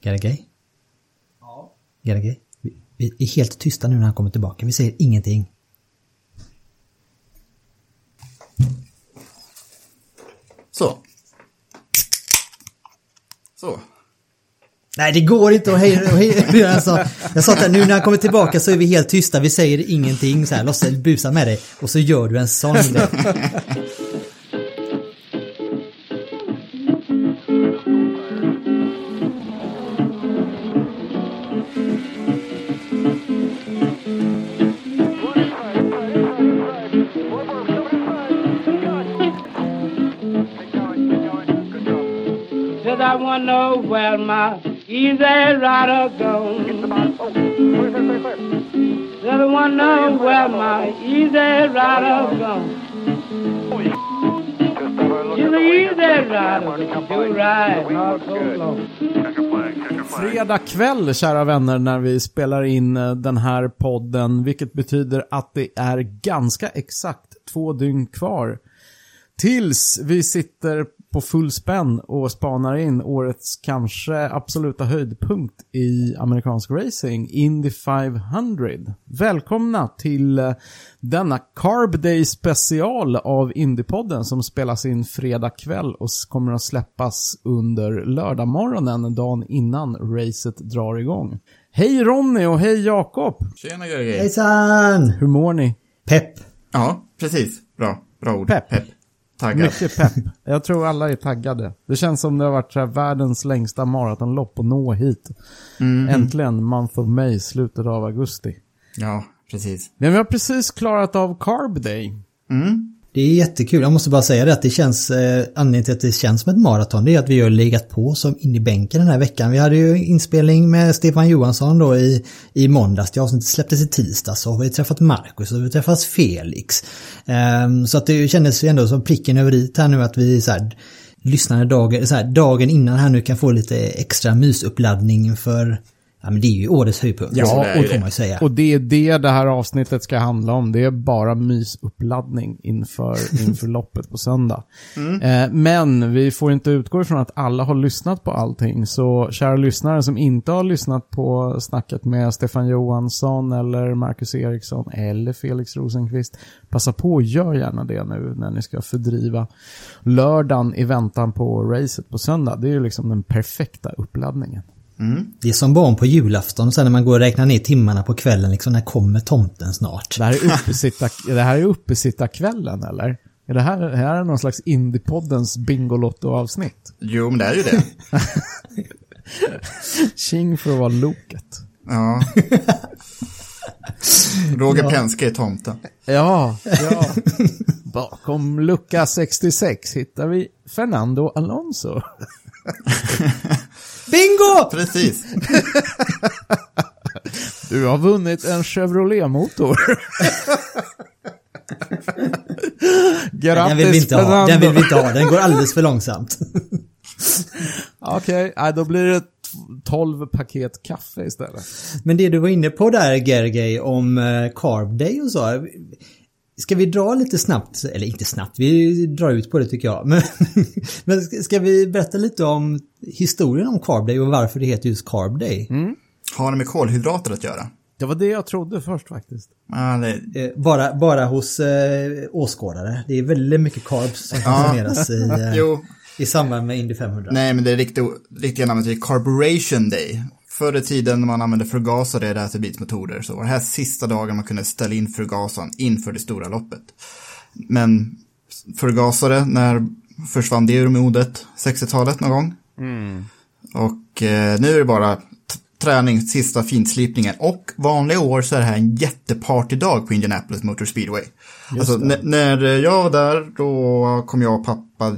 Gergej? Ja. Gergej? Vi, är helt tysta nu när han kommer tillbaka. Vi säger ingenting. Så. Så. Nej, det går inte att hejda. hej, alltså, jag sa att nu när han kommer tillbaka så är vi helt tysta. Vi säger ingenting så här. Låtsas busa med dig. Och så gör du en sån grej. I wanna know where my easy rider gone. Said I wanna know where my easy rider long. Fredag kväll, kära vänner, när vi spelar in eh, den här podden, vilket betyder att det är ganska exakt två dygn kvar tills vi sitter på full spänn och spanar in årets kanske absoluta höjdpunkt i amerikansk racing, Indy 500. Välkomna till eh, denna Carb Day special av Indypodden som spelas in fredag kväll och kommer att släppas under lördagmorgonen dagen innan racet drar igång. Hej Ronny och hej Jakob! Tjena Greger. Hejsan! Hur mår ni? Pepp. Ja, precis. Bra. Bra ord. Pepp. Pepp. Taggad. Mycket pepp. Jag tror alla är taggade. Det känns som det har varit här världens längsta maratonlopp och nå hit. Äntligen, month of May, slutet av augusti. Ja, precis. Men vi har precis klarat av Carb Day. Det är jättekul. Jag måste bara säga det att det känns, eh, anledningen till att det känns som ett maraton det är att vi har legat på som in i bänken den här veckan. Vi hade ju inspelning med Stefan Johansson då i, i måndags. Det avsnittet släpptes i tisdags. Så har vi träffat Marcus och vi har träffat Felix. Ehm, så att det kändes ju ändå som pricken över i här nu att vi så här, lyssnade dagen, så här, dagen innan här nu kan få lite extra mysuppladdning för Ja men det är ju årets höjdpunkt. Ja, det det får man säga. Och det är det det här avsnittet ska handla om. Det är bara mysuppladdning inför, inför loppet på söndag. Eh, men vi får inte utgå ifrån att alla har lyssnat på allting. Så kära lyssnare som inte har lyssnat på snacket med Stefan Johansson eller Marcus Eriksson eller Felix Rosenqvist. Passa på och gör gärna det nu när ni ska fördriva lördagen i väntan på racet på söndag. Det är ju liksom den perfekta uppladdningen. Det är som barn på julafton och sen när man går och räknar ner timmarna på kvällen liksom, när kommer tomten snart? Det här är uppesitta- det här är uppesittarkvällen eller? Är det här, det här är någon slags Indiepoddens Bingolotto-avsnitt? Jo, men det är ju det. Tjing för att vara loket. Ja. Roger Penske är tomten. Ja, ja. Bakom lucka 66 hittar vi Fernando Alonso. Bingo! Precis. Du har vunnit en Chevrolet-motor. Den vill vi Grattis inte ha. Den vill vi inte ha. Den går alldeles för långsamt. Okej, nej, då blir det t- 12 paket kaffe istället. Men det du var inne på där Gergej om eh, Carb Day och så. Ska vi dra lite snabbt, eller inte snabbt, vi drar ut på det tycker jag. Men, men ska- vi berätta lite om historien om Carb Day och varför det heter just Carb Day? Har det med kolhydrater att göra? Det var det jag trodde först faktiskt. Det, Eh, Bara, bara hos eh, åskådare. Det är väldigt mycket carbs som konsumeras i, eh, i samband med Indy 500. nej men det riktiga, riktiga namnet är Carburation Day. Förr i tiden när man använde förgasare i racerbilsmotorer så var det här sista dagen man kunde ställa in förgasaren inför det stora loppet. Men förgasare, när försvann det ur modet? 60-talet någon gång? Och eh, nu är det bara träning, sista finslipningen. Och vanliga år så är det här en jättepartydag på Indianapolis Motor Speedway. alltså när jag var där, då kom jag och pappa,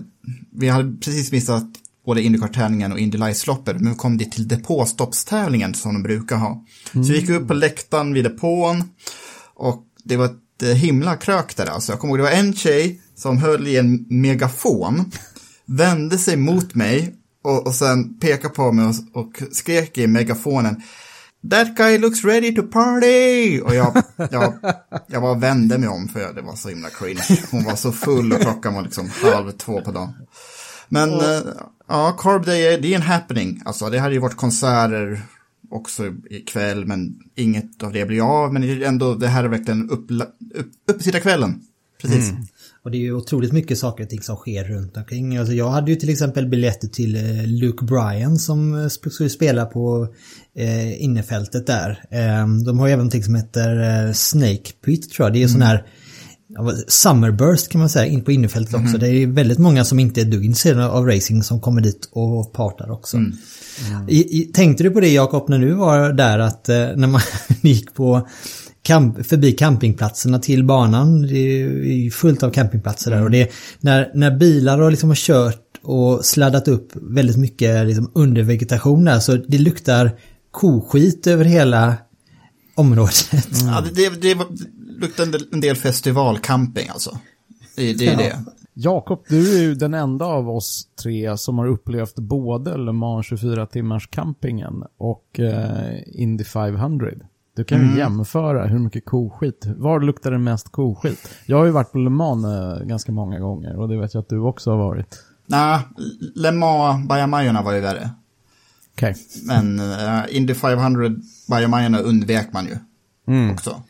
vi hade precis missat både Indycar-tävlingen och Indy Lights-loppet, men vi kom dit till depåstoppstävlingen som de brukar ha. Mm. Så vi gick upp på läktaren vid depån och det var ett eh, himla krök där alltså. Jag kommer ihåg, det var en tjej som höll i en megafon, vände sig mot mig och, och sen pekade på mig och, och skrek i megafonen That guy looks ready to party! Och jag, jag, jag bara vände mig om för det var så himla cringe. Hon var så full och klockan var liksom halv två på dagen. Men och, ja, Carb Day, det är en happening. Alltså det hade ju varit konserter också ikväll, men inget av det blir av. Men ändå, det här är verkligen upp, upp, uppesittarkvällen. Precis. Mm. Och det är ju otroligt mycket saker och ting som sker runt omkring. Alltså jag hade ju till exempel biljetter till eh, Luke Bryan som eh, skulle spela på eh, innefältet där. Eh, de har ju även någonting som heter eh, Snake Pit tror jag. Det är mm. sån här Summerburst kan man säga in på innefältet också. Mm. Det är väldigt många som inte är dugg intresserade av racing som kommer dit och partar också. Mm. Mm. I, i, tänkte du på det Jakob när du var där att eh, när man gick på camp, förbi campingplatserna till banan. Det är fullt av campingplatser där. Mm. Och det är när, när bilar har, liksom kört och sladdat upp väldigt mycket liksom under vegetation där. Så det luktar koskit över hela området. Mm. Ja, det, det, det luktar en del festivalcamping alltså. Det, det är ja. det. Jakob, du är ju den enda av oss tre som har upplevt både Le Mans 24 timmars campingen och eh, Indy 500. Du kan ju mm. jämföra hur mycket koskit. Var luktar det mest koskit? Jag har ju varit på Le Mans eh, ganska många gånger och det vet jag att du också har varit. Nej, Le Mans Bajamajorna var ju värre. Okej. Okay. Men uh, Indy 500 Bajamajorna undvek man ju mm. också.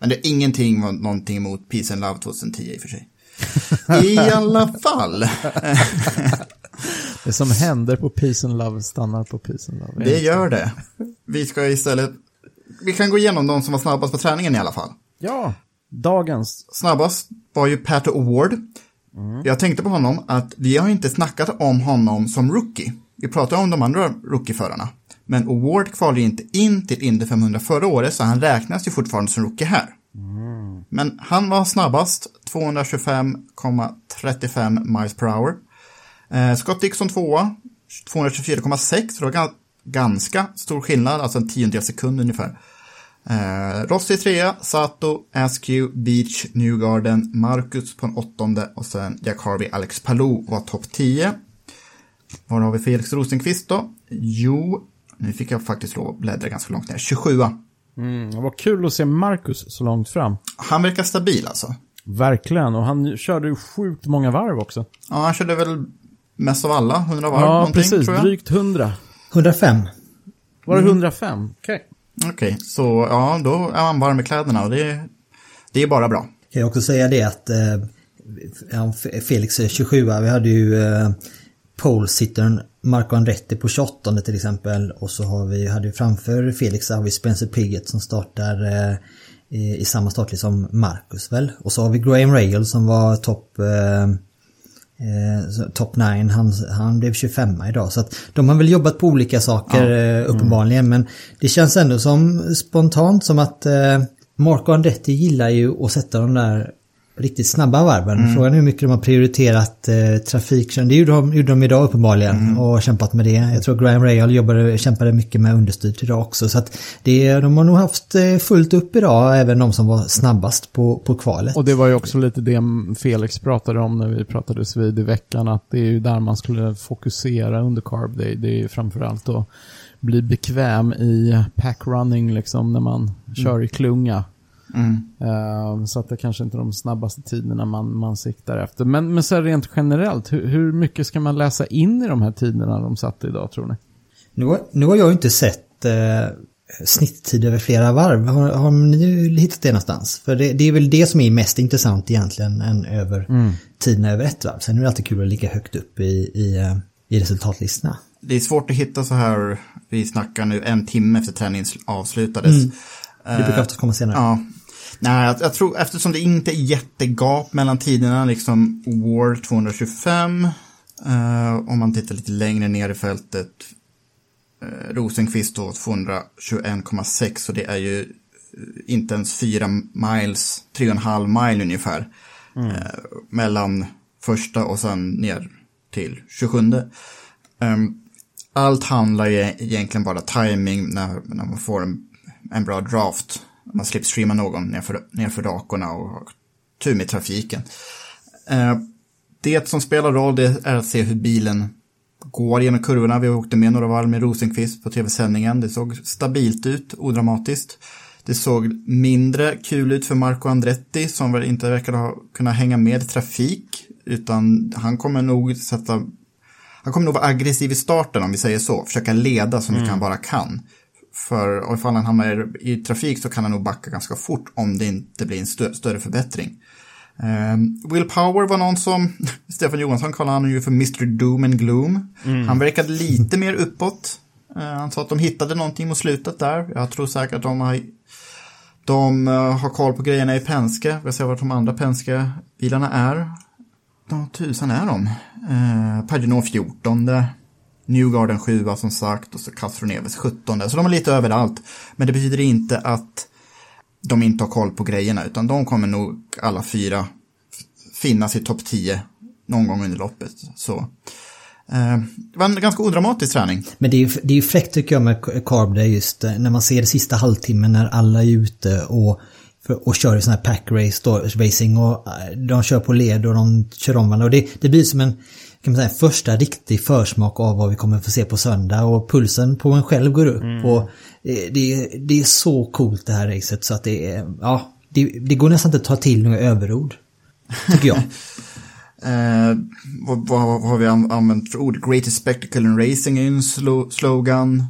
Men det är ingenting någonting emot Peace and Love 2010 i och för sig. I alla fall. det som händer på Peace and Love stannar på Peace and Love. Det gör det. Vi ska istället vi kan gå igenom de som var snabbast på träningen i alla fall. Ja, dagens. Snabbast var ju Pat Award. Mm. Jag tänkte på honom att vi har inte snackat om honom som rookie. Vi pratar om de andra rookieförarna. Men Award kvalade ju inte in till Indy 500 förra året så han räknas ju fortfarande som rookie här. Mm. Men han var snabbast, 225,35 miles per hour. Eh, Scott Dixon tvåa, 224,6, så det var ganska stor skillnad, alltså en tiondel sekund ungefär. Eh, Rossi trea, Sato, Askew, Beach, Newgarden, Marcus på en åttonde och sen Jack Harvey, Alex Palou var topp 10. Var har vi Felix Rosenqvist då? Jo, nu fick jag faktiskt lov att bläddra ganska långt ner. 27. Mm, det var kul att se Marcus så långt fram. Han verkar stabil alltså. Verkligen, och han körde ju sjukt många varv också. Ja, han körde väl mest av alla, 100 varv ja, någonting precis, tror jag. drygt 100. 105. Var det 105? Mm. Okej. Okay. Okej, okay, så ja, då är man varm i kläderna och det, det är bara bra. Kan jag också säga det att eh, Felix 27, vi hade ju eh, polesittern Marco Andretti på 28 till exempel och så har vi, hade vi framför Felix har vi Spencer Piggott som startar eh, i, i, samma startled som Marcus väl. Och så har vi Graham Rail som var topp eh, Eh, top 9, han, han blev 25 idag. Så att de har väl jobbat på olika saker ja. eh, uppenbarligen. Mm. Men det känns ändå som spontant som att eh, Marco Andretti gillar ju att sätta de där riktigt snabba varven. Mm. Frågan är hur mycket de har prioriterat eh, trafik. Det gjorde de, gjorde de idag uppenbarligen mm. och kämpat med det. Jag tror Graham Rahal jobbade, kämpade mycket med understyrt idag också. Så att det, de har nog haft eh, fullt upp idag, även de som var snabbast på, på kvalet. Och det var ju också lite det Felix pratade om när vi pratades vid i veckan. Att det är ju där man skulle fokusera under Carb Day. Det är ju framförallt att bli bekväm i packrunning liksom när man mm. kör i klunga. Mm. Uh, så att det kanske inte är de snabbaste tiderna man, man siktar efter. Men, men så rent generellt, hur, hur, mycket ska man läsa in i de här tiderna de satte idag tror ni? Nu har, nu har jag inte sett uh, snitttid över flera varv. Har, har ni hittat det någonstans? För det, det, är väl det som är mest intressant egentligen än över mm. tiderna över ett varv. Sen är det alltid kul att ligga högt upp i, i, uh, i resultatlistorna. Det är svårt att hitta så här, vi snackar nu en timme efter träningen avslutades. Mm. Det brukar ofta komma senare. Ja, Nej, jag, jag, tror eftersom det inte är jättegap mellan tiderna, liksom War 225, uh, om man tittar lite längre ner i fältet, Eh, Rosenqvist då 221,6 och det är ju eh, inte ens 4 miles, 3,5 mile ungefär. Mm. Eh, mellan första och sen ner till 27. Um, ehm, allt handlar ju egentligen bara timing när, när man får en, en bra draft. Man slipstreamar någon nerför, nerför rakorna och har tur med trafiken. Uh, det som spelar roll det är att se hur bilen går genom kurvorna. Vi åkte med några varv med Rosenqvist på tv-sändningen. Det såg stabilt ut, odramatiskt. Det såg mindre kul ut för Marco Andretti som väl inte verkar ha kunnat hänga med i trafik. Utan han kommer nog sätta... Han kommer nog vara aggressiv i starten om vi säger så. Försöka leda så mycket mm. han bara kan. För ifall han hamnar i trafik så kan han nog backa ganska fort om det inte blir en stö större förbättring. Um, Will Power var någon som, Stefan Johansson kallade han ju för Mr. Doom and Gloom. Mm. Han verkade lite mer uppåt. Uh, han sa att de hittade någonting mot slutet där. Jag tror säkert att de har, de uh, har koll på grejerna i Penske. Vi ser vart de andra Penske-bilarna är. Ja, tusan är de. Uh, Pagino 14. Newgarden 7 som sagt och så Castro Neves 17. Så de är lite överallt. Men det betyder inte att de inte har koll på grejerna, utan de kommer nog alla fyra finnas i topp 10 någon gång under loppet. Så eh, det var en ganska odramatisk träning. Men det är ju det är fräckt tycker jag med Carb det just eh, när man ser det sista halvtimmen när alla är ute och och kör i sån här pack race då, racing och eh, de kör på led och de kör om varandra och det, det blir som en kan man säga, första riktig försmak av vad vi kommer få se på söndag och pulsen på en själv går upp mm. och det, det är så coolt det här racet så att det är, ja, det, det går nästan inte att ta till några överord. Tycker jag. eh, vad, vad, har vi använt för ord? Greatest spectacle in racing är en slogan.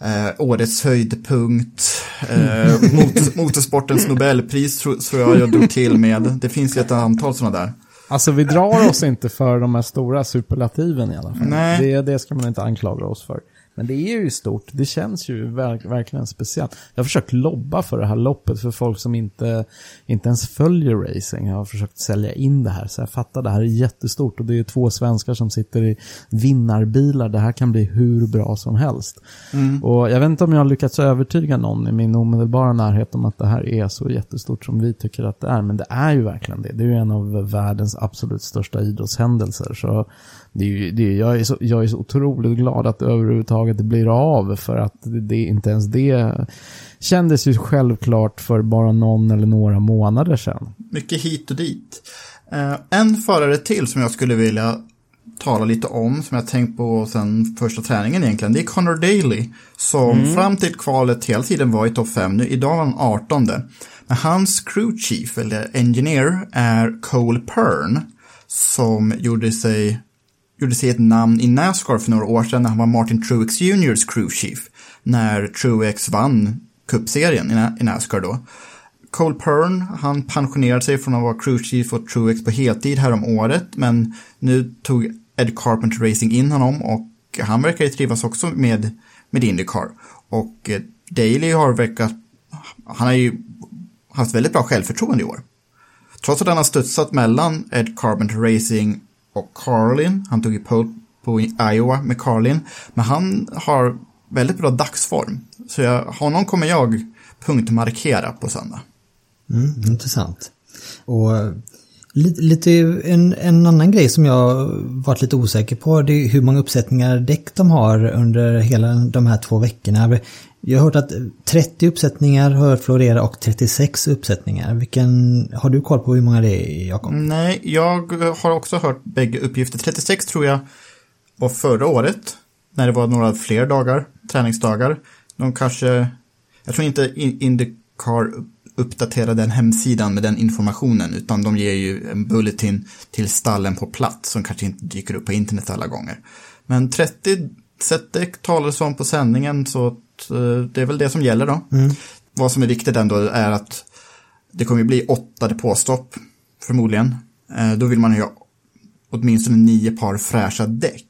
Eh, årets höjdpunkt. Eh, mot, motorsportens Nobelpris tror, tror jag jag drog till med. Det finns ju ett antal sådana där. Alltså vi drar oss inte för de här stora superlativen i alla fall. Nej. Det, det ska man inte anklaga oss för. Men det är ju stort. Det känns ju verk, verkligen speciellt. Jag har försökt lobba för det här loppet för folk som inte, inte ens följer racing. Jag har försökt sälja in det här. Så jag fattar, det här är jättestort. Och det är två svenskar som sitter i vinnarbilar. Det här kan bli hur bra som helst. Mm. Och jag vet inte om jag har lyckats övertyga någon i min omedelbara närhet om att det här är så jättestort som vi tycker att det är. Men det är ju verkligen det. Det är ju en av världens absolut största idrottshändelser. Så det är ju, det är, jag, är så, jag är så otroligt glad att det överhuvudtaget blir av för att det, det inte ens det kändes ju självklart för bara någon eller några månader sedan. Mycket hit och dit. Uh, en förare till som jag skulle vilja tala lite om, som jag tänkt på sen första träningen egentligen, det är Connor Daly. Som mm. fram till kvalet hela tiden var i topp 5, nu idag var han 18. Men hans crew chief, eller engineer, är Cole Pern. Som gjorde sig gjorde sig ett namn i Nascar för några år sedan när han var Martin Truex Juniors crew chief. När Truex vann cupserien i Nascar då. Cole Pern, han pensionerade sig från att vara crew chief och Truex på heltid här året, men nu tog Ed Carpenter Racing in honom och han verkar ju trivas också med, med Indycar. Och eh, Daley Daly har verkat, han har ju haft väldigt bra självförtroende i år. Trots att han har studsat mellan Ed Carpenter Racing och Carlin. Han tog ju pole på Iowa med Carlin. Men han har väldigt bra dagsform. Så jag, honom kommer jag punktmarkera på söndag. Mm, intressant. Och eh, lite, lite en, en, annan grej som jag varit lite osäker på det är hur många uppsättningar däck de har under hela de här två veckorna. Jag har hört att 30 uppsättningar har florera och 36 uppsättningar. Vilken, har du koll på hur många det är, Jakob? Nej, jag har också hört bägge uppgifter. 36 tror jag var förra året, när det var några fler dagar, träningsdagar. De kanske, jag tror inte Indycar uppdaterade den hemsidan med den informationen, utan de ger ju en bulletin till stallen på plats som kanske inte dyker upp på internet alla gånger. Men 30 set talades om på sändningen, så Eh, det är väl det som gäller då. Mm. Vad som är viktigt ändå är att det kommer bli åtta depåstopp förmodligen. Eh, då vill man ha åtminstone nio par fräscha däck.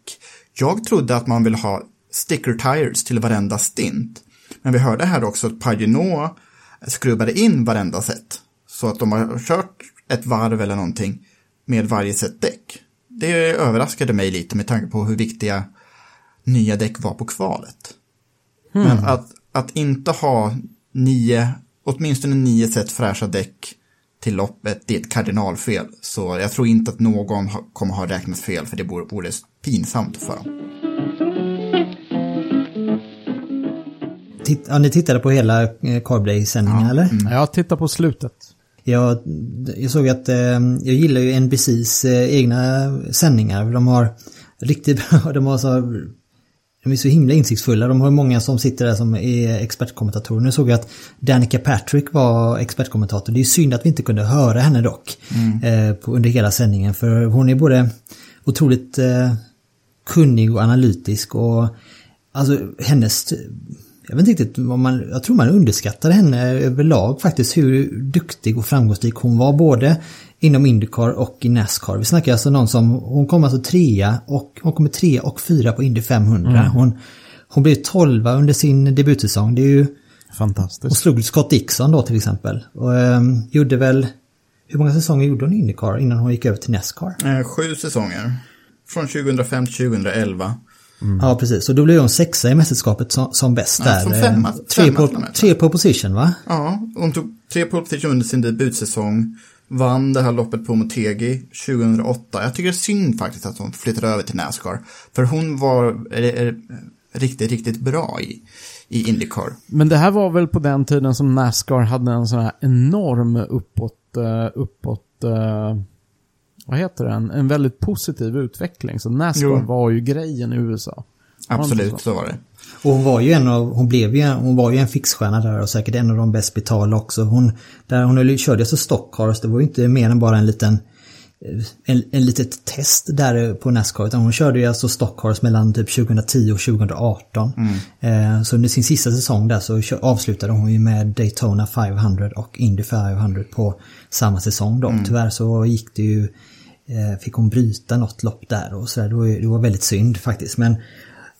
Jag trodde att man vill ha sticker tires till varenda stint. Men vi hörde här också att Pagino skrubbade in varenda set. Så att de har kört ett varv eller någonting med varje set däck. Det överraskade mig lite med tanke på hur viktiga nya däck var på kvalet. Men att, att inte ha nio, åtminstone nio set fräscha däck till loppet, det är ett kardinalfel. Så jag tror inte att någon kommer ha räknat fel, för det vore pinsamt för dem. Titt, ja, ni tittade på hela eh, Carblay-sändningen eller? Jag tittar på slutet. Jag, jag såg att eh, jag gillar ju NBCs eh, egna sändningar. De har riktigt bra, de har så, de är så himla insiktsfulla. De har många som sitter där som är expertkommentatorer. Nu såg jag att Danica Patrick var expertkommentator. Det är synd att vi inte kunde höra henne dock eh, på, under hela sändningen. För hon är både otroligt eh, kunnig och analytisk och alltså hennes jag vet inte riktigt vad man, jag tror man underskattar henne överlag faktiskt hur duktig och framgångsrik hon var både inom Indycar och i Nascar. Vi snackar alltså någon som, hon kom alltså trea och hon kommer trea och fyra på Indy 500. Hon, hon blev tolva under sin debutsäsong. Det är ju, och Fantastiskt. slog Scott Dixon då till exempel. Och um, gjorde väl, hur många säsonger gjorde hon i Indycar innan hon gick över till Nascar? Eh, sju säsonger. Från 2005 till 2011. Ja, precis. Och då blev hon sexa i mästerskapet som, som bäst Ja, där. som femma- tre, femma med. tre på position va? Ja, hon tog tre pole position under sin debutsäsong. Vann det här loppet på Motegi 2008. Jag tycker det är synd faktiskt att hon flyttade över till Nascar. För hon var riktigt, riktigt bra i, i Indycar. Men det här var väl på den tiden som Nascar hade en sån här enorm uppåt, eh, uppåt, eh, vad heter den? En väldigt positiv utveckling. Så Nascar Jo. var ju grejen i USA. Det Absolut, så var det. Och hon var ju en av, hon blev ju, hon var ju en fixstjärna där och säkert en av de bäst betalda också. Hon, där hon körde så Stockcars, det var ju inte mer än bara en liten eh, en, en litet test där på Nascar utan hon körde ju alltså Stockcars mellan typ 2010 och 2018. Eh, så under sin sista säsong där så avslutade hon ju med Daytona 500 och Indy 500 på samma säsong då. Tyvärr så gick det ju, fick hon bryta något lopp där och så där. Det var, det var väldigt synd faktiskt. Men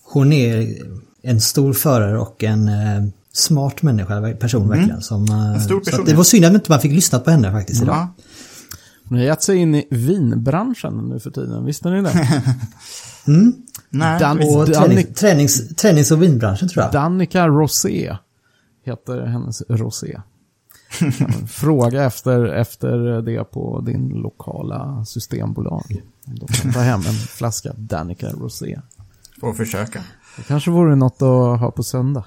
hon är en stor förare och en eh, smart människa, person verkligen. Som, eh, Mm. En stor så person, det var synd att inte man fick lyssna på henne faktiskt idag. Ja, Hon har gett sig in i vinbranschen nu för tiden. Visste ni det? nej, Dan-. Och tränings, tränings, tränings och vinbranschen tror jag. Danica Rosé heter hennes rosé. Fråga efter, efter det på din lokala systembolag. De kan ta hem en flaska Danica Rosé. får försöka. Det kanske vore något att ha på söndag.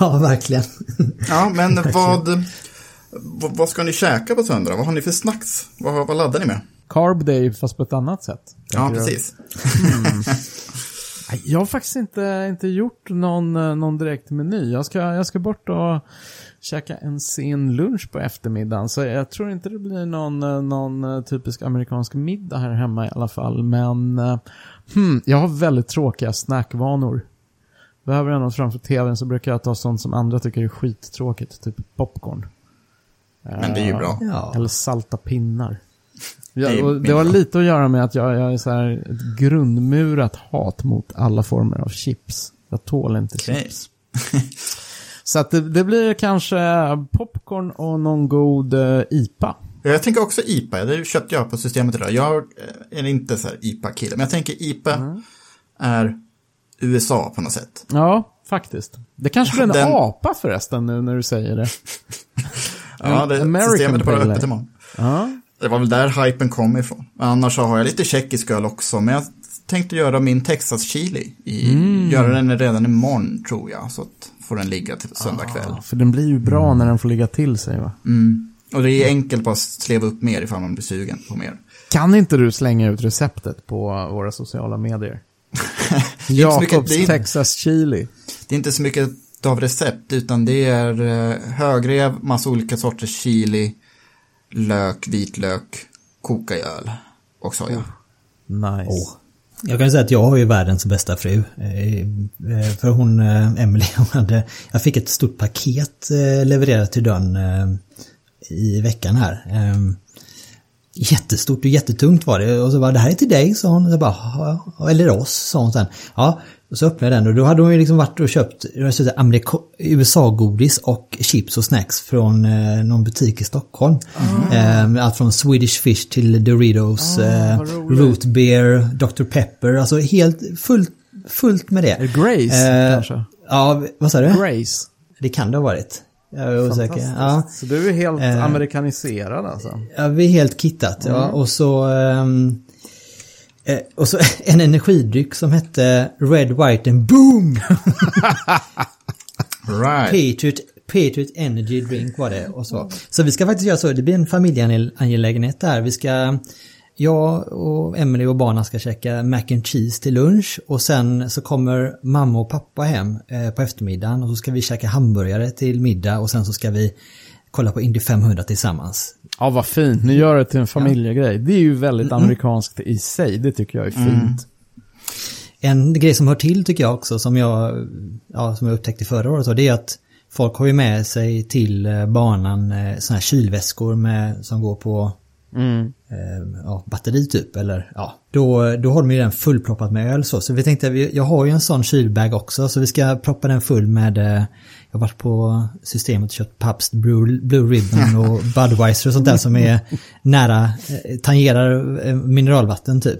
Ja, verkligen. Ja, men vad, vad, vad ska ni käka på söndag? Vad har ni för snacks? Vad, vad laddar ni med? Carb day fast på ett annat sätt. Ja, precis. Jag har faktiskt inte, inte gjort någon, eh, någon direkt meny. Jag ska, jag ska bort och käka en sen lunch på eftermiddagen. Så jag tror inte det blir någon, eh, någon eh, typisk amerikansk middag här hemma i alla fall. Men eh, hmm, jag har väldigt tråkiga snackvanor. Behöver jag något framför tvn så brukar jag ta sånt som andra tycker är skittråkigt. Typ popcorn. Men det är ju bra. Ja. Eller salta pinnar. Det Ja, det har lite att göra med att jag, jag är så här ett grundmurat hat mot alla former av chips. Jag tål inte Okej. chips. Så att det, det blir kanske popcorn och någon god eh, IPA. Ja, Jag tänker också IPA, det köpte jag på systemet idag. Jag eh, är inte så här IPA-kille, men jag tänker IPA Mm. är USA på något sätt. Ja, faktiskt. Det kanske blir en Den- apa förresten nu när du säger det. Ja, det, American systemet är bara öppet imorgon. Ja. Det var väl där hypen kom ifrån. Annars så har jag lite tjeckisk öl också, men jag tänkte göra min Texas chili. I, Mm. Göra den redan imorgon tror jag, så att får den ligga till söndag kväll. Ja, För den blir ju bra när den får ligga till sig va? Mm. Och det är enkelt bara att sleva upp mer ifall man blir sugen på mer. Kan inte du slänga ut receptet på våra sociala medier? Det är inte så mycket- Jakobs Texas Chili. Det är inte så mycket av recept, utan det är eh, högrev, massa olika sorters chili, lök, vitlök, koka i öl och soja. Nice. Åh. Jag kan säga att jag har ju världens bästa fru. Eh, eh, för hon, Emelie, Emily, hon hade, jag fick ett stort paket levererat till dörren i veckan här. Ehm, Eh, Jättestort och jättetungt var det. Och så bara, det här är till dig, sa hon. Och jag bara, "Ja, eller oss, sa hon sen. Ja, och så öppnade jag den och då hade hon ju liksom varit och köpt USA-godis och chips och snacks från eh, någon butik i Stockholm. Eh, allt från Swedish Fish till Doritos, eh, vad roligt. Root Beer, Dr. Pepper, alltså helt fullt, fullt med det Grace, Eh, kanske? Ja, vad sa du? Grace. Det kan det ha varit. Jag är osäker. Ja. Så du är helt Eh. amerikaniserad alltså? Ja, vi är helt kittat. Ja. Och så... ehm, eh, och så en energidryck som hette Red, White and Boom! Right. Patriot, Patriot Energy Drink var det och så. Så vi ska faktiskt göra så, det blir en familjeangelägenhet där. Vi ska, jag och Emily och barnen ska käka mac and cheese till lunch och sen så kommer mamma och pappa hem eh, på eftermiddagen och så ska vi käka hamburgare till middag och sen så ska vi kolla på Indy 500 tillsammans. Ja, vad fint. Ni gör det till en familjegrej. Det är ju väldigt amerikanskt i sig. Det tycker jag är fint. En grej som hör till tycker jag också som jag, ja, som jag upptäckte förra året det är att folk har ju med sig till eh, banan eh, såna här kylväskor med, som går på Mm. eh, ja, batteri typ eller ja. Då, då har de ju den fullproppat med öl så. Så vi tänkte, jag har ju en sån kylbag också så vi ska proppa den full med eh, jag har varit på systemet och köpt Pabst Blue, Blue Ribbon och Budweiser och sånt där som är nära, eh, tangerar eh, mineralvatten typ.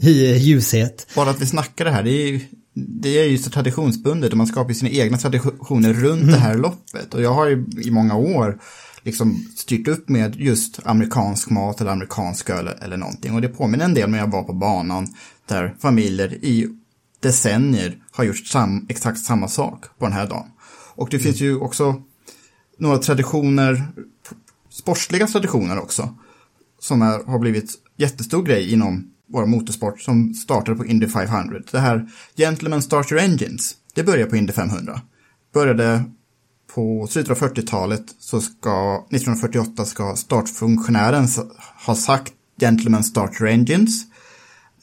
I ljushet. Bara att vi snackar det här, det är ju, det är ju så traditionsbundet och man skapar ju sina egna traditioner runt det här loppet. Och jag har ju i många år liksom styrt upp med just amerikansk mat eller amerikansk öl eller någonting. Och det påminner en del när jag var på banan där familjer i decennier har gjort sam, exakt samma sak på den här dagen. Och det finns ju också några traditioner, sportsliga traditioner också, som är, har blivit jättestor grej inom vår motorsport som startade på Indy 500. Det här Gentlemen Start Your Engines, det började på Indy 500. Började på slutet av 40-talet så ska 1948 ska startfunktionären ha sagt Gentlemen Start Your Engines.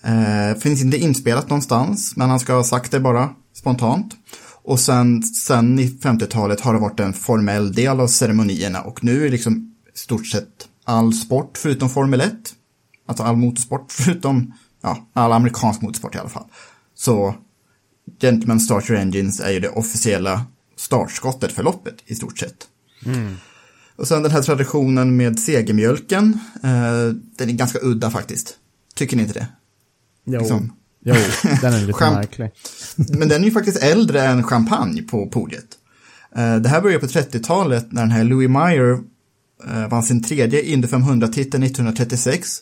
Eh, finns inte inspelat någonstans, men han ska ha sagt det bara spontant. Och sen, sen i 50-talet har det varit en formell del av ceremonierna och nu är liksom i stort sett all sport förutom Formel 1, alltså all motorsport förutom, ja, all amerikansk motorsport i alla fall. Så Gentlemen Start Your Engines är ju det officiella startskottet för loppet i stort sett. Och sen den här traditionen med segermjölken, eh, den är ganska udda faktiskt. Tycker ni inte det? Jo. Liksom. jo, den är lite Skämt. märklig. Men den är ju faktiskt äldre än champagne på podiet. Eh, Det här började på 30-talet när den här Louis Meyer eh, vann sin tredje Indy 500-titel 1936.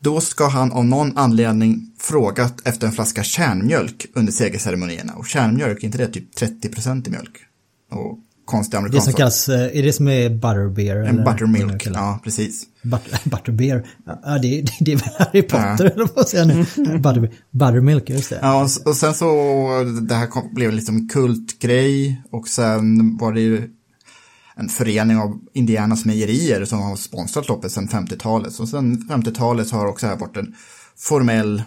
Då ska han av någon anledning frågat efter en flaska kärnmjölk under segerceremonierna. Och kärnmjölk, är inte det typ 30% i mjölk? Och konstig Det som amerikansk kallas, eh, är det som är butterbeer? En eller? buttermilk, ja precis. But, butterbeer. Ja, det, det, det är väl Harry Potter eller vad säger nu? Butter, buttermilk, just det. Ja, och, sen så, det här kom, blev liksom kultgrej och sen var det ju en förening av Indianas mejerier som har sponsrat loppet sedan 50-talet. Så sedan 50-talet har också här varit en formell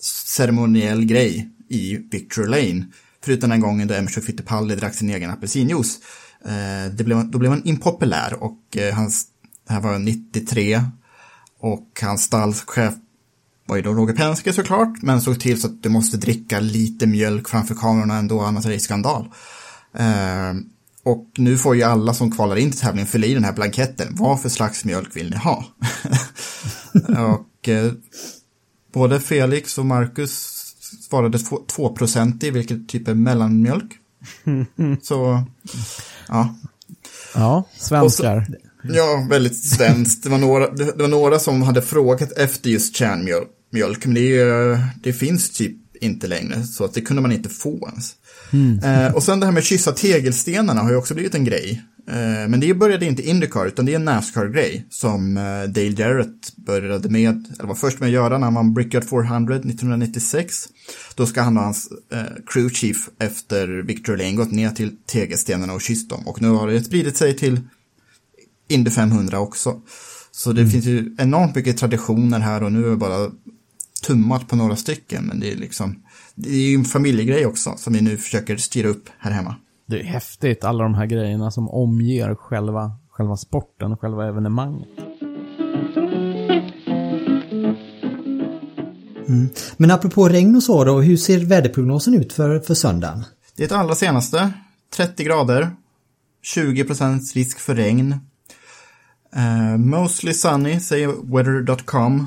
ceremoniell grej i Victory Lane. Förutom den gången då Emerson Fittipaldi drack sin egen apelsinjuice. Eh, det blev, då blev han impopulär och eh, hans, det här var 93 och hans stallchef var ju då Roger Penske såklart, men såg till så att du måste dricka lite mjölk framför kamerorna ändå, annars är det skandal. Eh, Eh, och nu får ju alla som kvalar in till tävlingen fylla i den här blanketten. Vad för slags mjölk vill ni ha? och eh, både Felix och Marcus svarade 2% i vilket typ är mellanmjölk. Så, ja. Ja, svenskar. Ja, väldigt svenskt. Det var, några, det det var några som hade frågat efter just kärnmjölk, men det, är- det finns typ inte längre, så att det kunde man inte få ens. Eh, och sen det här med kyssa tegelstenarna har ju också blivit en grej. Eh, men det började inte Indycar, utan det är en Nascar-grej som eh, Dale Jarrett började med, eller var först med att göra när han vann Brickyard 400 1996. Då ska han och hans eh, crew chief efter Victory Lane gått ner till tegelstenarna och kysst dem. Och nu har det spridit sig till Indy 500 också. Så det finns ju enormt mycket traditioner här och nu är det bara tummat på några stycken. Men det är liksom, det är ju en familjegrej också som vi nu försöker styra upp här hemma. Det är häftigt, alla de här grejerna som omger själva, själva sporten, själva evenemanget. Men apropå regn och så då, hur ser väderprognosen ut för, för söndagen? Det är det allra senaste, 30 grader, 20% risk för regn. Eh, mostly sunny, säger weather.com.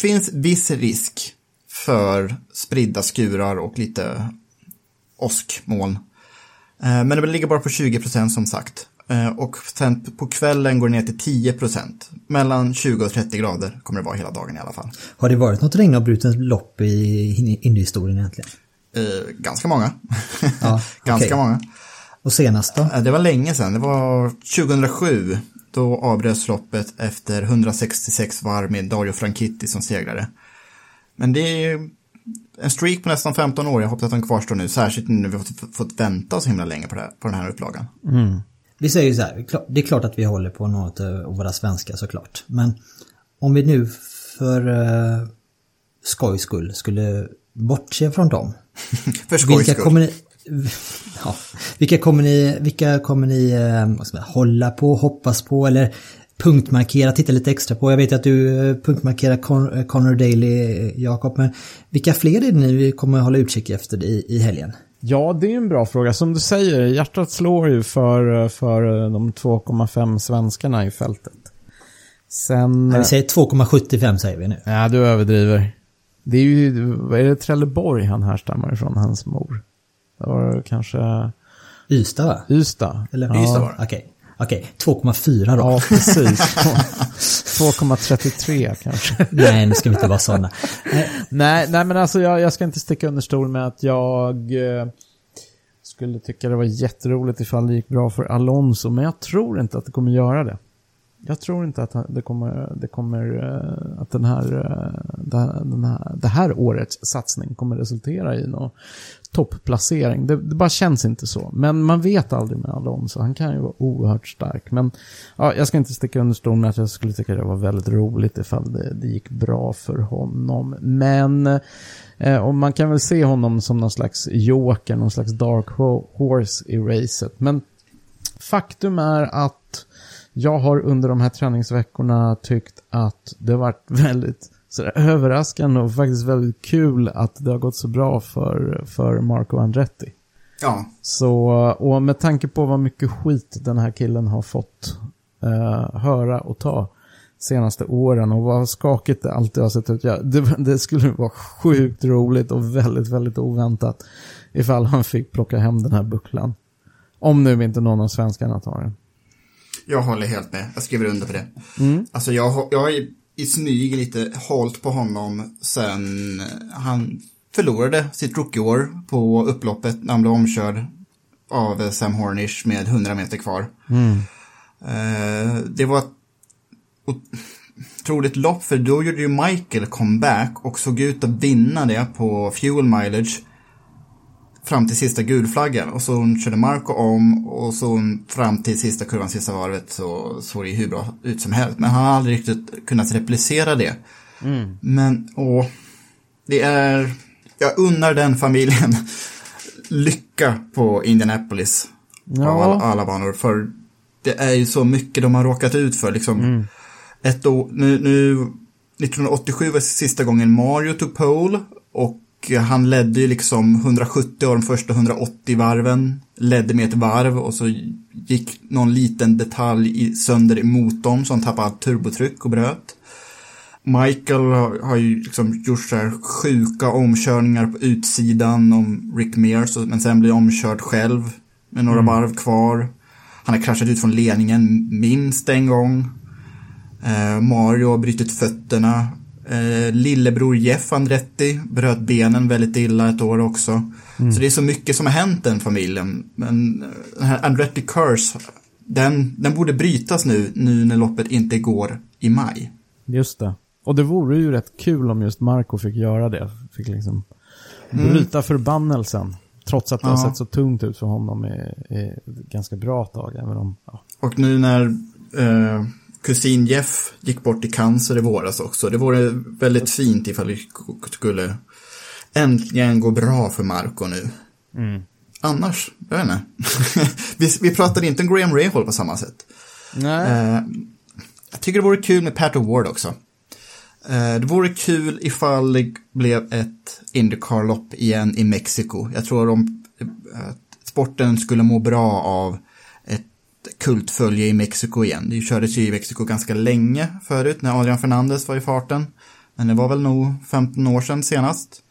Finns viss risk för spridda skurar och lite åskmoln. Eh, men det ligger bara på 20% som sagt. Eh, och sen på kvällen går det ner till 10%. Mellan 20 och 30 grader kommer det vara hela dagen i alla fall. Har det varit något regnavbrutet lopp i Indyhistorien egentligen? Eh, ganska många. Ja, ganska okej. många. Och senast då? Eh, Det var länge sedan, det var 2007. Då avbröts loppet efter 166 varv med Dario Franchitti som segrare. Men det är en streak på nästan 15 år, jag hoppas att den kvarstår nu. Särskilt nu när vi har fått, fått vänta så himla länge på, här, på den här upplagan. Vi säger ju så här, det är klart att vi håller på något av våra svenska såklart. Men om vi nu för uh, skojs skull skulle bortse från dem. För skojs Vilka skull. ni... Ja, vilka kommer ni, vilka kommer ni eh, säga, hålla på, hoppas på eller punktmarkera, titta lite extra på? Jag vet att du eh, punktmarkerar Con, eh, Connor Daly, Jakob, men vilka fler är det ni kommer hålla utkik efter i, i helgen? Ja, det är en bra fråga. Som du säger, hjärtat slår ju för, för de 2,5 svenskarna i fältet. Sen... Nej, Vi säger 2,75 säger vi nu. Ja, du överdriver. Det är ju, vad är det Trelleborg han härstammar ifrån, hans mor? Det var kanske Ystad va? Ystad. Eller? ja. Ystad var det. Okej, okej. 2,4 då. Ja, precis. 2,33 kanske. Nej, nu ska vi inte vara sådana. nej, nej, men alltså jag, jag ska inte sticka under stol med att jag eh, skulle tycka det var jätteroligt ifall det gick bra för Alonso, men jag tror inte att det kommer göra det. Jag tror inte att det kommer, det kommer eh, att den här, eh, här, den här, det här årets satsning kommer resultera i någon topplacering. Det, det bara känns inte så. Men man vet aldrig med Alonso. Han kan ju vara oerhört stark. Men ja, jag ska inte sticka under stol med att jag skulle tycka det var väldigt roligt ifall det, det gick bra för honom. Men eh, och man kan väl se honom som någon slags joker, någon slags dark horse i racet. Men faktum är att jag har under de här träningsveckorna tyckt att det har varit väldigt sådär, överraskande och faktiskt väldigt kul att det har gått så bra för, för Marco Andretti. Ja, Så, och med tanke på vad mycket skit den här killen har fått eh, höra och ta senaste åren och vad skakigt det alltid har sett ut. Ja, det, det skulle vara sjukt roligt och väldigt, väldigt oväntat ifall han fick plocka hem den här bucklan. Om nu inte någon av svenskarna tar den. jag håller helt med. Jag skriver under på det. Alltså jag, jag i, smyg lite hållit på honom sen han förlorade sitt rookieår på upploppet när han blev omkörd av Sam Hornish med 100 meter kvar. Eh, det var ett otroligt lopp för då gjorde ju Michael comeback och såg ut att vinna det på fuel mileage fram till sista gulflaggan och så körde Marco om och så fram till sista kurvan, sista varvet så såg det ju hur bra ut som helst. Men han har aldrig riktigt kunnat replicera det. Men, åh, det är, jag unnar den familjen lycka på Indianapolis. Av Ja. alla, alla banor. För det är ju så mycket de har råkat ut för. Liksom, ett år, nu, nu, 1987 var sista gången Mario tog pole. Och han ledde ju liksom 170 av de första 180 varven. Ledde med ett varv och så gick någon liten detalj sönder i motorn som tappade turbotryck och bröt. Michael har, har ju liksom gjort så här sjuka omkörningar på utsidan om Rick Mears, men sen blir omkörd själv med några varv kvar. Han har kraschat ut från ledningen minst en gång. Eh, Mario har brutit fötterna. Eh, lillebror Jeff Andretti bröt benen väldigt illa ett år också. Så det är så mycket som har hänt den familjen. Men eh, den här Andretti Curse, den, den borde brytas nu, nu när loppet inte går i maj. Just det. Och det vore ju rätt kul om just Marco fick göra det. Fick liksom bryta förbannelsen. Trots att det har Ja. sett så tungt ut för honom i, ganska bra tag. Även om, ja. Och nu när eh, kusin Jeff gick bort i cancer i våras också. Det vore väldigt fint ifall det skulle äntligen gå bra för Marco nu. Annars, jag vet inte. vi, vi pratade inte om Graham Rahal på samma sätt. Nej. Eh, jag tycker det vore kul med Pat Award också. Eh, det vore kul ifall det blev ett Indycar-lopp igen i Mexiko. Jag tror om att sporten skulle må bra av kultfölje i Mexiko igen. Det kördes ju i Mexiko ganska länge förut när Adrian Fernandez var i farten. Men det var väl nog 15 år sedan senast.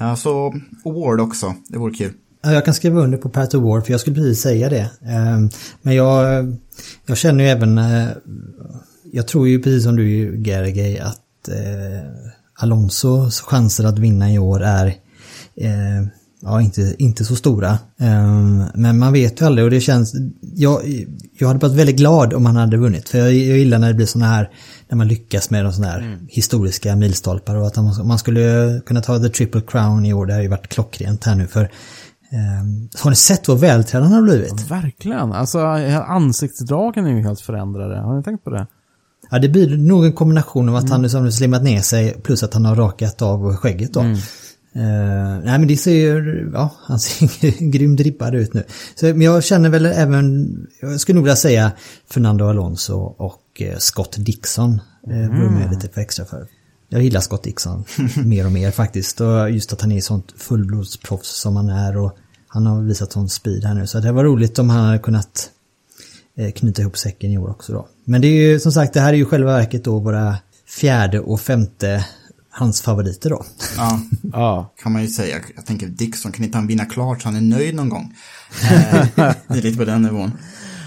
Eh, så Award också, det vore kul. Jag kan skriva under på Pat Award för jag skulle precis säga det. Eh, men jag, jag känner ju även, eh, jag tror ju precis som du Gergej att Alonso Alonsos chanser att vinna i år är ja, inte, inte så stora. Ehm, Men man vet ju aldrig och det känns, jag, jag hade varit väldigt glad om han hade vunnit. För jag, jag gillar när det blir sådana här, när man lyckas med de sådana här historiska milstolpar och att man, man skulle kunna ta the triple crown i år, det har ju varit klockrent här nu för ehm, har ni sett vad vältränad han har blivit? Verkligen. Alltså ansiktsdragen är ju helt förändrade. Har ni tänkt på det? Ja, det blir nog en kombination av att han liksom slimmat ner sig plus att han har rakat av skägget då. Eh, nej men det ser ju, ja, han ser grymt rippad ut nu. Så, men jag känner väl även, jag skulle nog vilja säga Fernando Alonso och eh, Scott Dixon. Eh, mm. jag lite för extra för. Jag gillar Scott Dixon mer och mer faktiskt. Och just att han är sånt fullblodsproffs som han är och han har visat sån speed här nu. Så det var roligt om han hade kunnat eh, knyta ihop säcken i år också då. Men det är ju som sagt, det här är ju själva verket då våra fjärde och femte hans favoriter då. Ja, Ja. kan man ju säga. Jag tänker Dixon, kan inte han vinna klart så han är nöjd någon gång? Eh, det är lite på den nivån.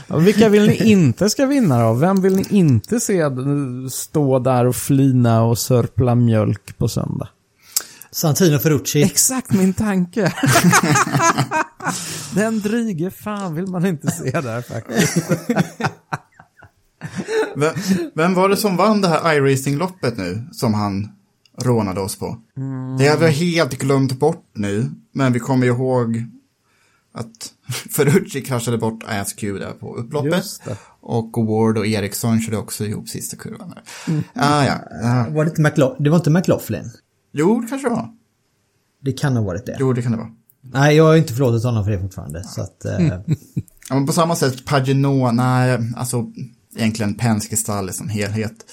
Vilka vill ni inte ska vinna då? Vem vill ni inte se stå där och flina och sörpla mjölk på söndag? Santino Ferrucci. Exakt min tanke. Den dryge fan vill man inte se där faktiskt. Vem, vem var det som vann det här iRacing-loppet nu, som han rånade oss på? Det har vi helt glömt bort nu, men vi kommer ihåg att Ferrucci kraschade bort ASQ där på upploppet. Och Ward och Eriksson körde också ihop sista kurvan. Där. Ah, ja, ja. Var det, inte McLaughlin? det var inte McLaughlin? Jo, det kanske det var. Det kan ha varit det. Jo, det kan det vara. Nej, jag har inte förlåtit honom för det fortfarande. Så att, eh, Ja, men på samma sätt, Pagino, nej, alltså egentligen Penske stall som helhet.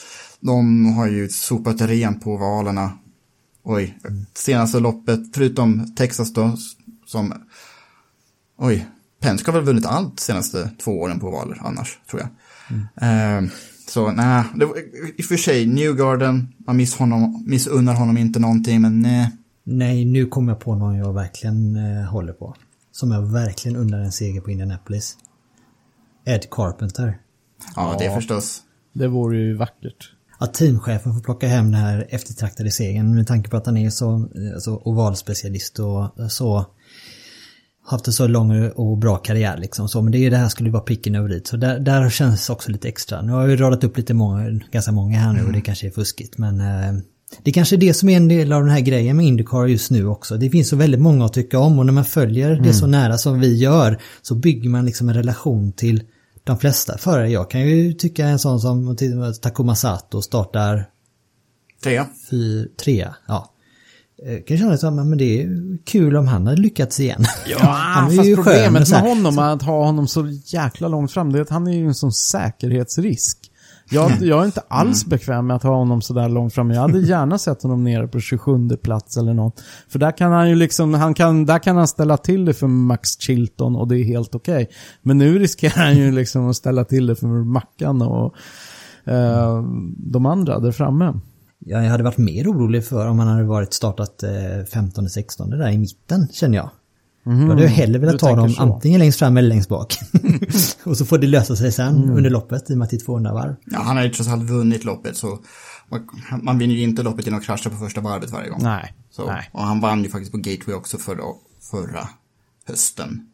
De har ju sopat rent på valerna. Oj, senaste loppet, förutom Texas då, som, oj, Penske har väl vunnit allt senaste två åren på valer annars, tror jag. Eh, så nej, det i och för sig, Newgarden, man miss honom, missunnar honom inte någonting, men nej. nej, nu kommer jag på någon jag verkligen eh, håller på. Som jag verkligen undrar en seger på Indianapolis. Ed Carpenter. Ja, det är förstås. Det vore ju vackert. Att teamchefen får plocka hem den här eftertraktade segern med tanke på att han är så eh, alltså, ovalspecialist och eh, så haft en så lång och bra karriär liksom. Så, men det är det här skulle vara pricken över dit. Så där, där känns det också lite extra. Nu har ju radat upp lite många, ganska många här nu och det kanske är fuskigt. Men eh, det kanske är det som är en del av den här grejen med Indycar just nu också. Det finns så väldigt många att tycka om och när man följer det så nära som vi gör så bygger man liksom en relation till de flesta förare. Jag kan ju tycka en sån som Takuma Sato startar Trea. fy, trea. Ja. Eh, Kan känna så, men det är kul om han hade lyckats igen. Ja, han är fast ju problemet med honom, att ha honom så jäkla långt fram, det är att han är ju en sån säkerhetsrisk. Jag, jag är inte alls bekväm med att ha honom så där långt fram. Jag hade gärna sett honom nere på 27 plats eller något. För där kan han ju liksom, han kan, där kan han ställa till det för Max Chilton och det är helt okej. Men nu riskerar han ju liksom att ställa till det för Mackan och eh, de andra där framme. Jag hade varit mer orolig för om han hade varit startat eh, 15-16 där i mitten känner jag. Då hade jag hellre velat ta dem så. antingen längst fram eller längst bak. och så får det lösa sig sen under loppet i och med att det är 200 varv. Ja, han har ju trots allt vunnit loppet så man- man vinner ju inte loppet genom att krascha på första varvet varje gång. Nej. Så, Nej. Och han vann ju faktiskt på Gateway också förra, förra hösten.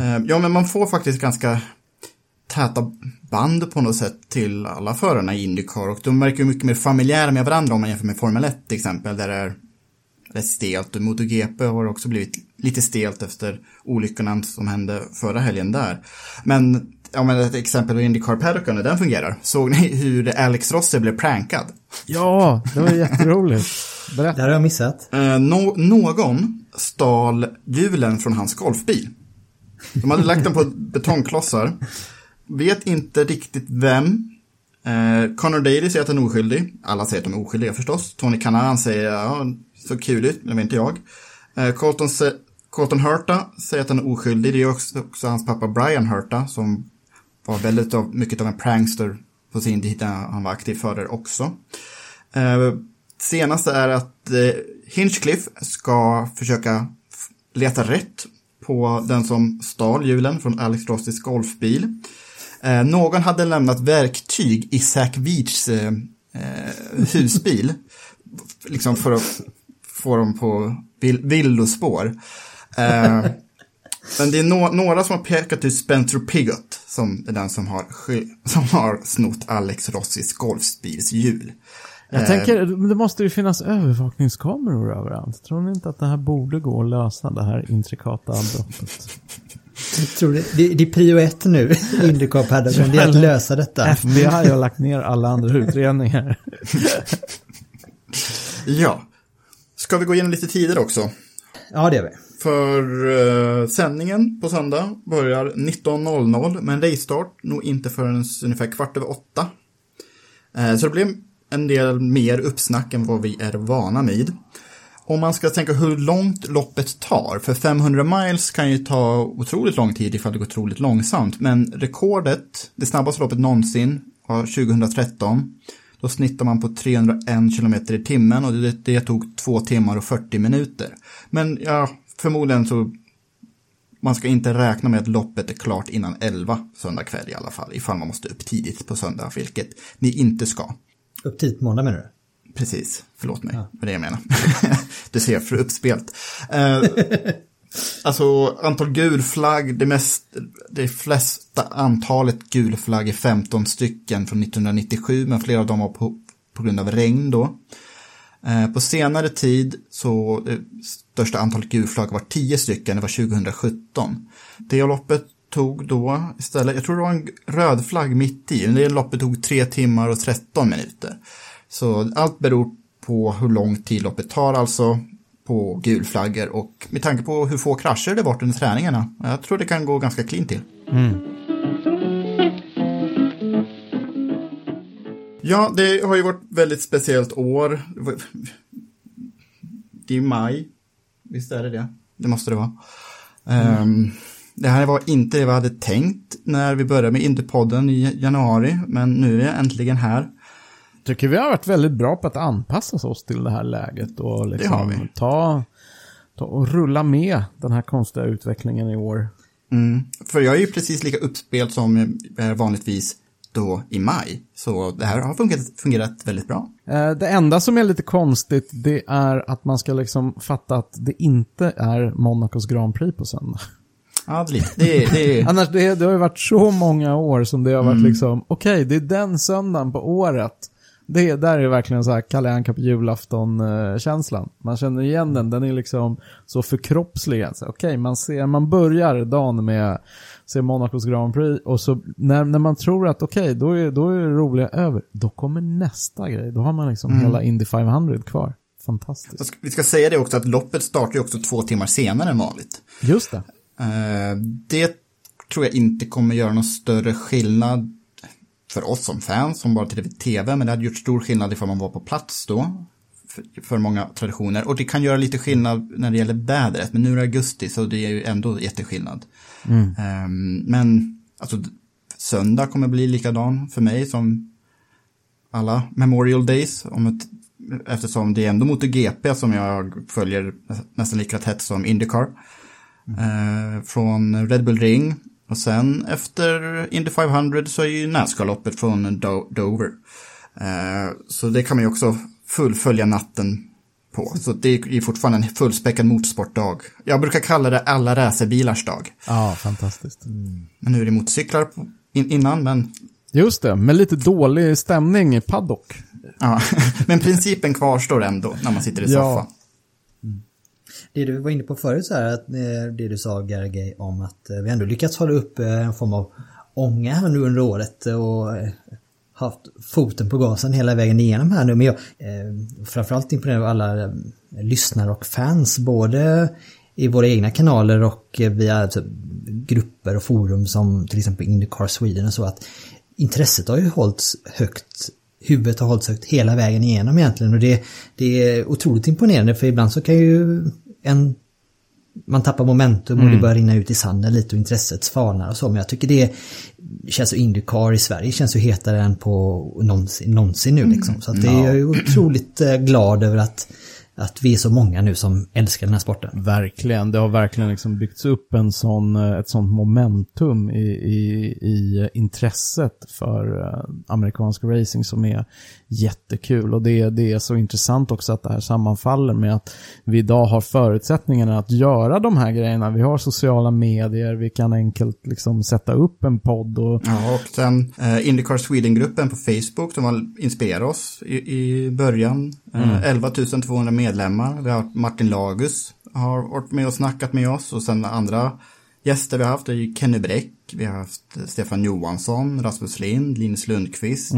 Eh, Ja, men man får faktiskt ganska täta band på något sätt till alla förarna i Indycar och de verkar ju mycket mer familjära med varandra om man jämför med Formel 1 till exempel där det är rätt stelt och MotoGP har också blivit lite stelt efter olyckorna som hände förra helgen där. Men ja, men ett exempel på Indycar paddocken, den fungerar. Såg ni hur Alex Rossi blev prankad? Ja, det var jätteroligt. Det Berätta. har jag missat. Eh, nå- någon stal hjulen från hans golfbil. De hade lagt den på betongklossar. Vet inte riktigt vem. Eh, Connor Daly säger att han är oskyldig. Alla säger att de är oskyldiga förstås. Tony Kanaan säger ja, så kul ut, men det var inte jag. Eh, Colton, se- Colton Hurta säger att han är oskyldig. Det är också, också hans pappa Brian Hurta som var väldigt av, mycket av en prankster på sin tid när han var aktiv förare också. Eh, senaste är att eh, Hinchcliffe ska försöka leta rätt på den som stal hjulen från Alex Rossis golfbil. Eh, någon hade lämnat verktyg i Zack Veachs eh, eh, husbil. liksom för att få dem på vill villospår. Eh, men det är no några som har pekat ut Spencer Pigott som är den som har, som har snott Alex Rossis golfbilshjul. Jag eh, tänker, det måste ju finnas övervakningskameror överallt. Tror ni inte att det här borde gå att lösa, det här intrikata brottet? Jag tror det, det, det är prio ett nu, Indycar Paddock, det är att lösa detta. FBI har lagt ner alla andra utredningar. ja. Ska vi gå igenom lite tider också? Ja, det gör vi. För uh, sändningen på söndag börjar 19.00, men racestart nog inte förrän ungefär kvart över åtta. Uh, så det blir en del mer uppsnack än vad vi är vana vid. Om man ska tänka hur långt loppet tar, för 500 miles kan ju ta otroligt lång tid ifall det går otroligt långsamt, men rekordet, det snabbaste loppet någonsin, var 2013. Då snittar man på 301 km i timmen och det, det tog 2 timmar och 40 minuter. Men ja, förmodligen så man ska inte räkna med att loppet är klart innan 11 söndag kväll i alla fall, ifall man måste upp tidigt på söndag, vilket ni inte ska. Upp tidigt måndag menar du? Precis, förlåt mig, ja. vad det jag menar. du ser, för uppspelt. Alltså antal gulflagg, det, mest, det flesta antalet gulflagg är 15 stycken från 1997, men flera av dem var på, på grund av regn då. Eh, på senare tid så det största antalet gulflagg var 10 stycken, det var 2017. Det loppet tog då istället, jag tror det var en röd flagg mitt i, det loppet tog 3 timmar och 13 minuter. Så allt beror på hur lång tid loppet tar alltså på gulflaggor och med tanke på hur få krascher det varit under träningarna. Jag tror det kan gå ganska clean till. Mm. Ja, det har ju varit väldigt speciellt år. Det är maj. Visst är det det? Det måste det vara. Mm. Um, det här var inte det vi hade tänkt när vi började med Indiepodden i januari, men nu är jag äntligen här tycker vi har varit väldigt bra på att anpassa oss till det här läget och liksom ta, ta och rulla med den här konstiga utvecklingen i år. Mm. För jag är ju precis lika uppspelt som jag vanligtvis då i maj. Så det här har fungerat, fungerat väldigt bra. Eh, det enda som är lite konstigt det är att man ska liksom fatta att det inte är Monacos Grand Prix på söndag. Ja, det, det, det... Annars, det, det har ju varit så många år som det har varit mm. liksom, okej, okay, det är den söndagen på året det där är verkligen så här Kalle Anka på julafton-känslan. Man känner igen den, den är liksom så förkroppsligad. Okej, okay, man ser, man börjar dagen med se Monacos Grand Prix och så när, när man tror att okej, okay, då, är, då är det roliga över, då kommer nästa grej. Då har man liksom mm. hela Indy 500 kvar. Fantastiskt. Vi ska säga det också att loppet startar ju också två timmar senare än vanligt. Just det. Uh, det tror jag inte kommer göra någon större skillnad för oss som fans som bara tittar på tv, men det hade gjort stor skillnad ifall man var på plats då. För, för många traditioner. Och det kan göra lite skillnad när det gäller vädret, men nu är det augusti så det är ju ändå jätteskillnad. Mm. Um, men alltså söndag kommer bli likadan för mig som alla Memorial Days. Om ett, eftersom det är ändå MotoGP som jag följer nästan lika tätt som Indycar. Mm. Uh, från Red Bull Ring och sen efter Indy 500 så är ju Nascar-loppet från Do Dover. Eh, så det kan man ju också fullfölja natten på. Så det är ju fortfarande en fullspäckad motorsportdag. Jag brukar kalla det alla racerbilars dag. Ja, fantastiskt. Mm. Men nu är det motorcyklar in innan, men... Just det, med lite dålig stämning i paddock. Ja, men principen kvarstår ändå när man sitter i soffan. Ja det du var inne på förut så här, att, eh, det du sa Gergej om att eh, vi ändå lyckats hålla upp eh, en form av ånga här nu under året och haft foten på gasen hela vägen igenom här nu. Men jag eh, framförallt imponerad av alla lyssnare och fans, både i våra egna kanaler och via typ, grupper och forum som till exempel Indycar Sweden och så att intresset har ju hållits högt huvudet har hållits högt hela vägen igenom egentligen och det, det är otroligt imponerande för ibland så kan ju en man tappar momentum och mm. det börjar rinna ut i sanden lite och intresset svalnar och så. Men jag tycker det känns så Indycar i Sverige känns ju hetare än på någonsin, någonsin nu liksom. Så att det är jag är otroligt eh, glad över att att vi är så många nu som älskar den här sporten. Verkligen, det har verkligen liksom byggts upp en sån, eh, ett sånt momentum i, i, i intresset för eh, amerikansk racing som är jättekul. Och det, det är så intressant också att det här sammanfaller med att vi idag har förutsättningarna att göra de här grejerna. Vi har sociala medier, vi kan enkelt liksom sätta upp en podd. Och... Ja, och sen eh, Indycar Sweden-gruppen på Facebook som har inspirerat oss i, i början. Eh, 11 200 medlemmar. Vi har Martin Lagus har varit med och snackat med oss och sen andra gäster vi har haft är Kenny Bräck, vi har haft Stefan Johansson, Rasmus Lind, Linus Lundqvist,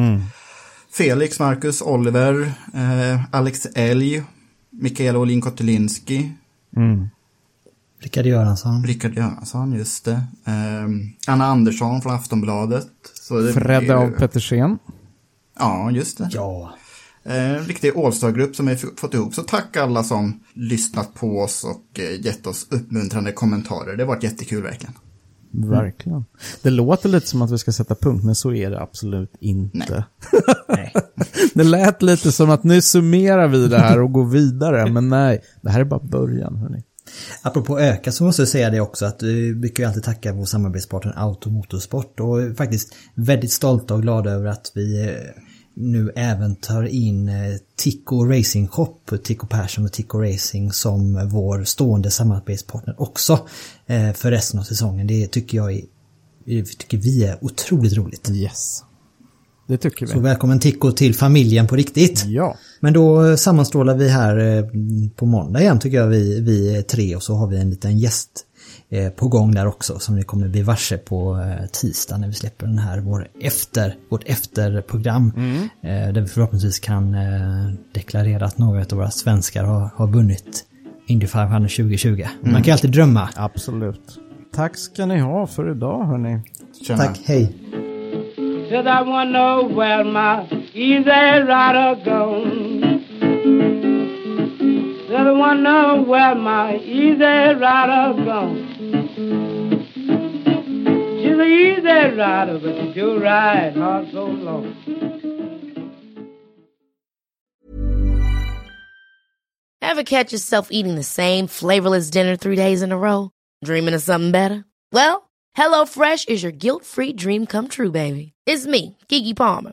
Felix, Marcus, Oliver, eh, Alex Elg, Mikaela Olin Kotelinski, Rickard Göransson. Rickard Göransson, just det. Eh, Anna Andersson från Aftonbladet. Så det Fredde av Pettersen. Ja, just det. Ja. Eh, En riktig All-star-grupp som vi fått ihop. Så tack alla som lyssnat på oss och eh, gett oss uppmuntrande kommentarer. Det har varit jättekul verkligen. Verkligen. Det låter lite som att vi ska sätta punkt, men så är det absolut inte. Nej. Det lät lite som att nu summerar vi det här och går vidare, men nej, det här är bara början, hörni. Apropå öka så måste jag säga det också att vi brukar ju alltid tacka vår samarbetspartner Automotorsport och är faktiskt väldigt stolta och glada över att vi eh, nu även tar in eh, Tico Racing Shop, Tico Persson och Tico Racing som vår stående samarbetspartner också eh, för resten av säsongen. Det tycker jag är, det tycker vi är otroligt roligt. Yes. Det tycker Så vi. välkommen Tico till familjen på riktigt. Ja. Men då eh, sammanstrålar vi här eh, på måndag igen tycker jag vi, vi tre och så har vi en liten gäst eh, på gång där också som ni kommer bli varse på eh, tisdag när vi släpper den här vår efter, vårt efterprogram. Eh, där vi förhoppningsvis kan eh, deklarera att några av våra svenskar har, har vunnit Indy 500 2020. Man kan ju alltid drömma. Absolut. Tack ska ni ha för idag, hörni. Tjena. Tack, hej. Said I wanna know where my easy rider gone. Wanna know where my easy rider gone. She's an easy rider, but she do ride hard so long. Ever catch yourself eating the same flavorless dinner three days in a row? Dreaming of something better? Well, HelloFresh is your guilt-free dream come true, baby. It's me, Kiki Palmer.